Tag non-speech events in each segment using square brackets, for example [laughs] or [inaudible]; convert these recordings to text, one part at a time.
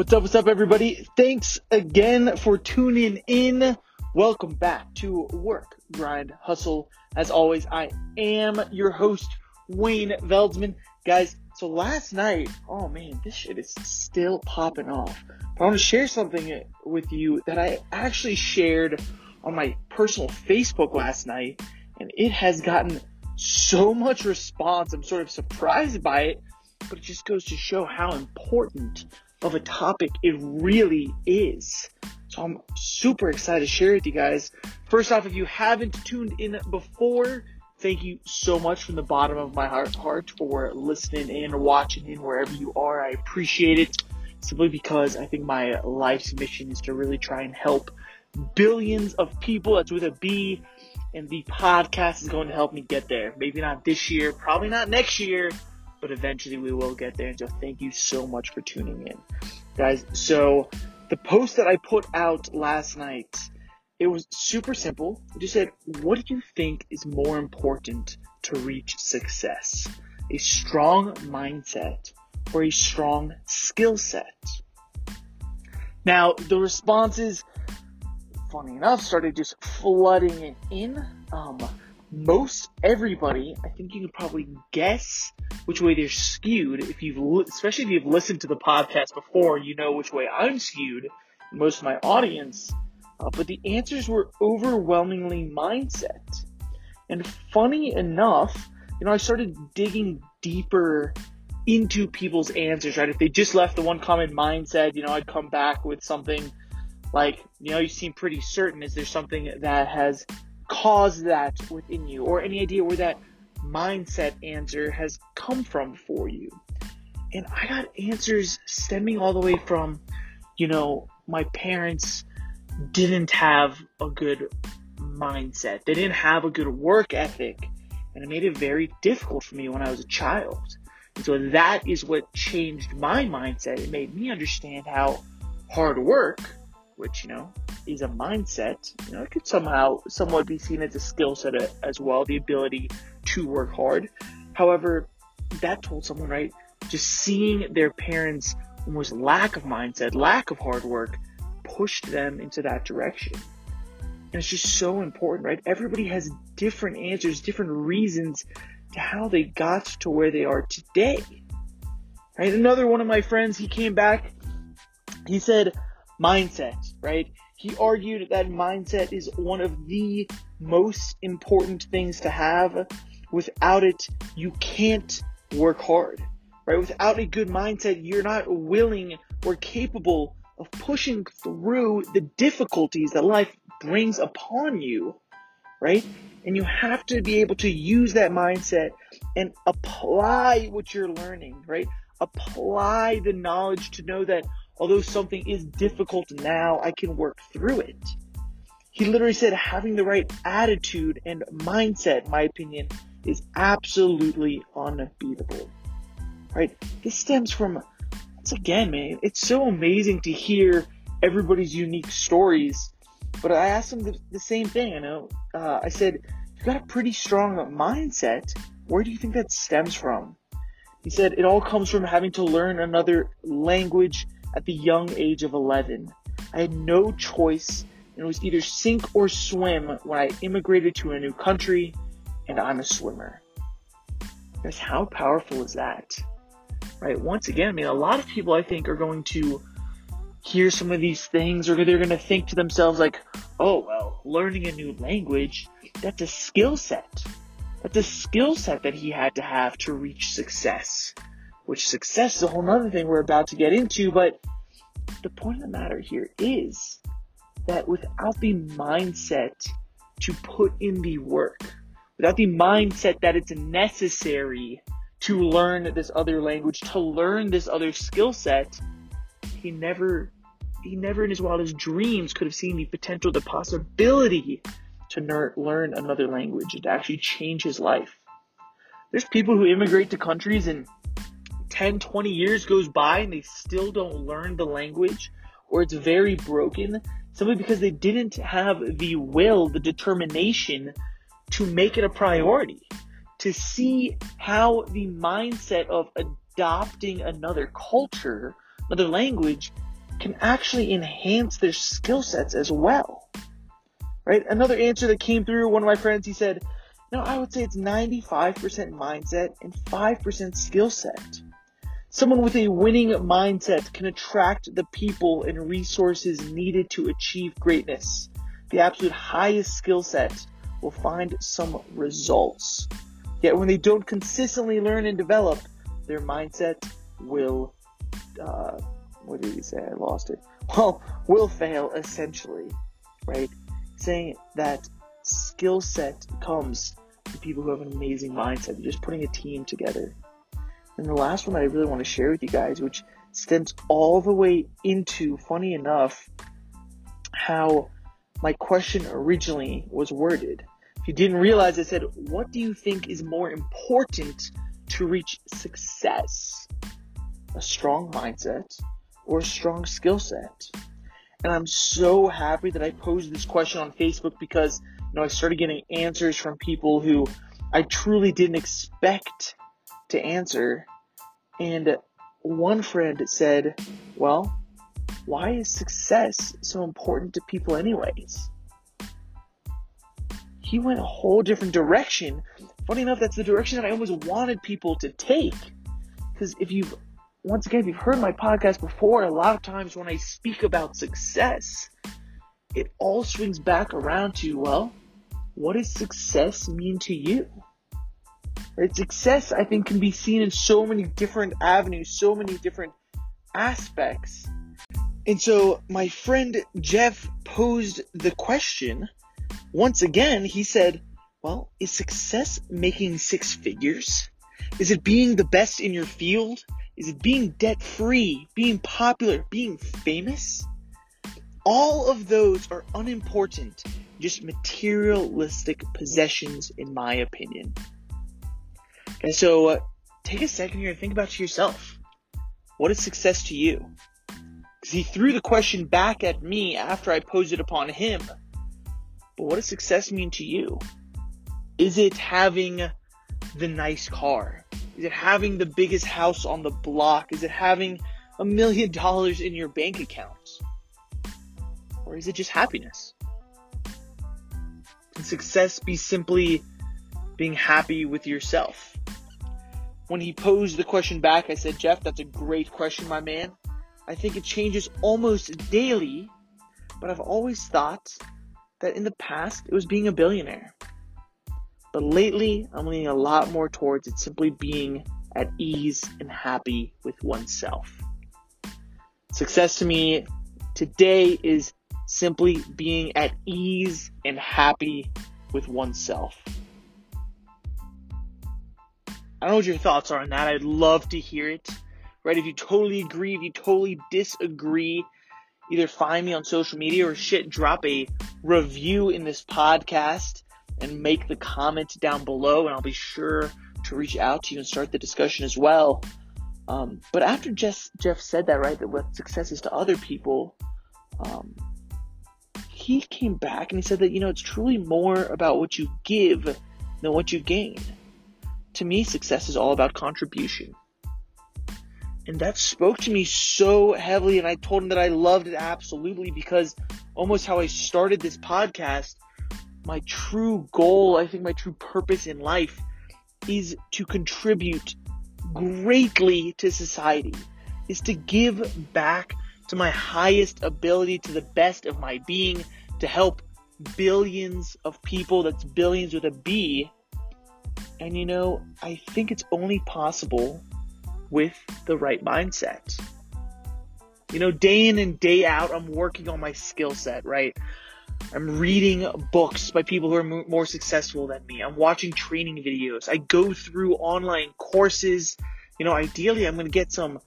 What's up, what's up, everybody? Thanks again for tuning in. Welcome back to Work, Grind, Hustle. As always, I am your host, Wayne Veldsman. Guys, so last night, oh man, this shit is still popping off. But I want to share something with you that I actually shared on my personal Facebook last night, and it has gotten so much response. I'm sort of surprised by it, but it just goes to show how important of a topic it really is. So I'm super excited to share with you guys. First off, if you haven't tuned in before, thank you so much from the bottom of my heart, for listening in, or watching in, wherever you are. I appreciate it simply because I think my life's mission is to really try and help billions of people. That's with a B. And the podcast is going to help me get there. Maybe not this year, probably not next year, but eventually we will get there. And so thank you so much for tuning in, guys. So the post that I put out last night, it was super simple. It just said, what do you think is more important to reach success? A strong mindset or a strong skill set? Now, the responses, funny enough, started just flooding in. Um, most everybody, I think you can probably guess which way they're skewed. If you've, especially if you've listened to the podcast before, you know which way I'm skewed. Most of my audience, uh, but the answers were overwhelmingly mindset. And funny enough, you know, I started digging deeper into people's answers. Right, if they just left the one comment mindset, you know, I'd come back with something like, you know, you seem pretty certain. Is there something that has caused that within you, or any idea where that mindset answer has come from for you. And I got answers stemming all the way from, you know, my parents didn't have a good mindset. They didn't have a good work ethic. And it made it very difficult for me when I was a child. And so that is what changed my mindset. It made me understand how hard work, which, you know, is a mindset, you know, it could somehow somewhat be seen as a skill set uh, as well, the ability to work hard. However, that told someone, right, just seeing their parents' almost lack of mindset, lack of hard work, pushed them into that direction. And it's just so important, right? Everybody has different answers, different reasons to how they got to where they are today. Right? Another one of my friends, he came back, he said, mindset, right? He argued that mindset is one of the most important things to have. Without it, you can't work hard, right? Without a good mindset, you're not willing or capable of pushing through the difficulties that life brings upon you, right? And you have to be able to use that mindset and apply what you're learning, right? Apply the knowledge to know that although something is difficult now, I can work through it. He literally said having the right attitude and mindset, my opinion, is absolutely unbeatable. Right? This stems from, once again, man, it's so amazing to hear everybody's unique stories. But I asked him the, the same thing, you know. Uh, I said, you've got a pretty strong mindset. Where do you think that stems from? He said, it all comes from having to learn another language at the young age of 11. I had no choice and it was either sink or swim when I immigrated to a new country and I'm a swimmer. Guys, how powerful is that? Right? Once again, I mean, a lot of people I think are going to hear some of these things or they're going to think to themselves like, oh, well, learning a new language, that's a skill set. That's a skill set that he had to have to reach success which success is a whole other thing we're about to get into. But the point of the matter here is that without the mindset to put in the work, without the mindset that it's necessary to learn this other language, to learn this other skill set, he never, he never in his wildest dreams could have seen the potential, the possibility to ner- learn another language and to actually change his life. There's people who immigrate to countries and 10, 20 years goes by and they still don't learn the language or it's very broken simply because they didn't have the will, the determination to make it a priority, to see how the mindset of adopting another culture, another language can actually enhance their skill sets as well. Right? Another answer that came through one of my friends, he said, no, I would say it's 95% mindset and 5% skill set. Someone with a winning mindset can attract the people and resources needed to achieve greatness. The absolute highest skill set will find some results. Yet when they don't consistently learn and develop, their mindset will, uh, what did he say? I lost it. [laughs] Well, will fail essentially, right? Saying that skill set comes to people who have an amazing mindset. You're just putting a team together. And the last one I really want to share with you guys, which stems all the way into, funny enough, how my question originally was worded. If you didn't realize, I said, what do you think is more important to reach success? A strong mindset or a strong skill set? And I'm so happy that I posed this question on Facebook because, you know, I started getting answers from people who I truly didn't expect to answer. And one friend said, well, why is success so important to people anyways? he went a whole different direction. Funny enough, that's the direction that I always wanted people to take. Because if you've, once again, if you've heard my podcast before, a lot of times when I speak about success, it all swings back around to, well, what does success mean to you? Right? Success, I think, can be seen in so many different avenues, so many different aspects. And so my friend Jeff posed the question once again, he said, well, is success making six figures? Is it being the best in your field? Is it being debt free, being popular, being famous? All of those are unimportant, just materialistic possessions, in my opinion. And so, uh, take a second here and think about yourself. What is success to you? Because he threw the question back at me after I posed it upon him. But what does success mean to you? Is it having the nice car? Is it having the biggest house on the block? Is it having a million [laughs] dollars in your bank accounts? Or is it just happiness? Can success be simply being happy with yourself? When he posed the question back, I said, Jeff, that's a great question, my man. I think it changes almost daily, but I've always thought that in the past it was being a billionaire. But lately, I'm leaning a lot more towards it simply being at ease and happy with oneself. Success to me today is simply being at ease and happy with oneself. I don't know what your thoughts are on that. I'd love to hear it. Right? If you totally agree, if you totally disagree, either find me on social media or shit, drop a review in this podcast and make the comment down below, and I'll be sure to reach out to you and start the discussion as well. Um, but after Jeff, Jeff said that, right, that what success is to other people, um, he came back and he said that, you know, it's truly more about what you give than what you gain. To me, success is all about contribution. And that spoke to me so heavily, and I told him that I loved it absolutely because almost how I started this podcast, my true goal, I think my true purpose in life is to contribute greatly to society, is to give back to my highest ability, to the best of my being, to help billions of people, that's billions with a B. And you know, I think it's only possible with the right mindset. You know, day in and day out, I'm working on my skill set, right? I'm reading books by people who are more successful than me. I'm watching training videos. I go through online courses. You know, ideally, I'm going to get some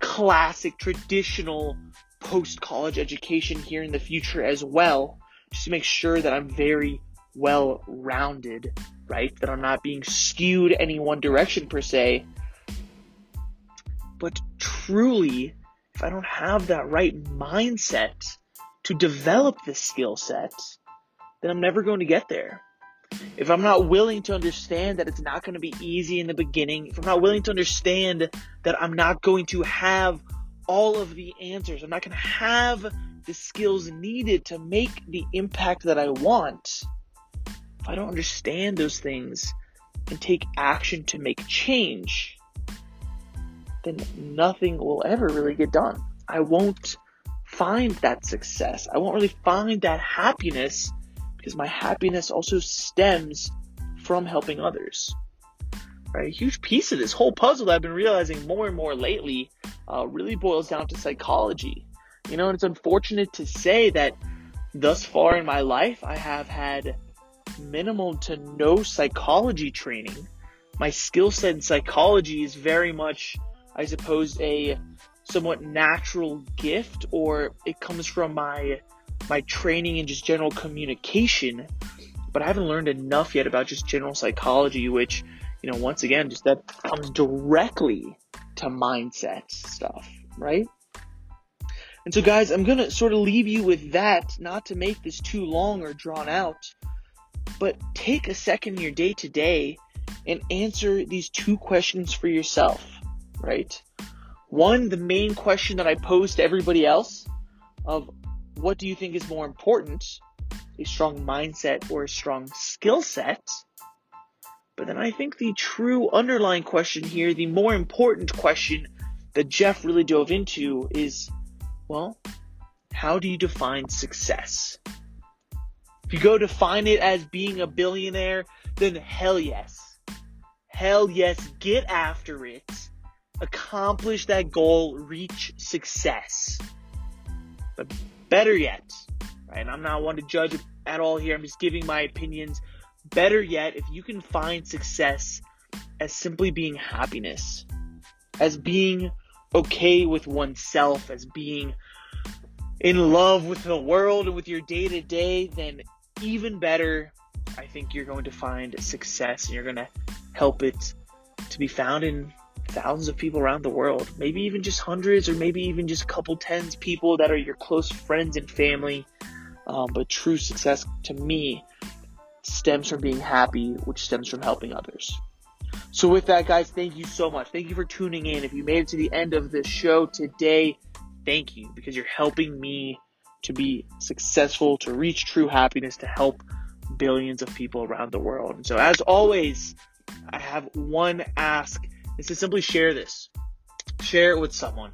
classic, traditional post college education here in the future as well, just to make sure that I'm very well rounded, right? That I'm not being skewed any one direction per se. But truly, if I don't have that right mindset to develop this skill set, then I'm never going to get there. If I'm not willing to understand that it's not going to be easy in the beginning, if I'm not willing to understand that I'm not going to have all of the answers. I'm not going to have the skills needed to make the impact that I want I don't understand those things and take action to make change. Then nothing will ever really get done. I won't find that success. I won't really find that happiness because my happiness also stems from helping others. Right? A huge piece of this whole puzzle that I've been realizing more and more lately uh, really boils down to psychology. You know, and it's unfortunate to say that thus far in my life, I have had minimal to no psychology training. My skill set in psychology is very much, I suppose, a somewhat natural gift, or it comes from my my training in just general communication. But I haven't learned enough yet about just general psychology, which, you know, once again, just that comes directly to mindset stuff, right? And so, guys, I'm going to sort of leave you with that, not to make this too long or drawn out, but take a second in your day to day and answer these two questions for yourself, right? One, the main question that I pose to everybody else of what do you think is more important, a strong mindset or a strong skill set? But then I think the true underlying question here, the more important question that Jeff really dove into is, well, how do you define success? If you go define it as being a billionaire, then hell yes. Hell yes, get after it. Accomplish that goal, reach success. But better yet, right? And I'm not one to judge at all here. I'm just giving my opinions. Better yet, if you can find success as simply being happiness, as being okay with oneself, as being in love with the world and with your day to day, then even better, I think you're going to find success and you're going to help it to be found in thousands of people around the world. Maybe even just hundreds or maybe even just a couple tens people that are your close friends and family. Um, but true success to me stems from being happy, which stems from helping others. So with that, guys, thank you so much. Thank you for tuning in. If you made it to the end of this show today, thank you because you're helping me to be successful, to reach true happiness, to help billions of people around the world. And so as always, I have one ask is to simply share this. Share it with someone.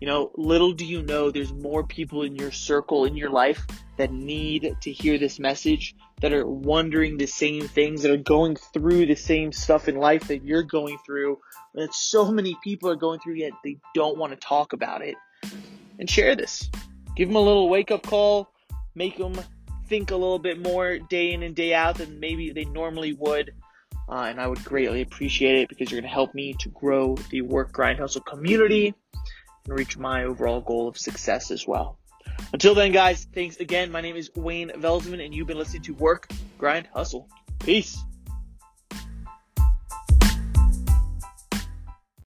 You know, little do you know there's more people in your circle, in your life that need to hear this message, that are wondering the same things, that are going through the same stuff in life that you're going through, that so many people are going through yet they don't want to talk about it. And share this. Give them a little wake up call, make them think a little bit more day in and day out than maybe they normally would. Uh, and I would greatly appreciate it because you're going to help me to grow the work grind hustle community and reach my overall goal of success as well. Until then, guys, thanks again. My name is Wayne Veldsman, and you've been listening to Work, Grind, Hustle. Peace.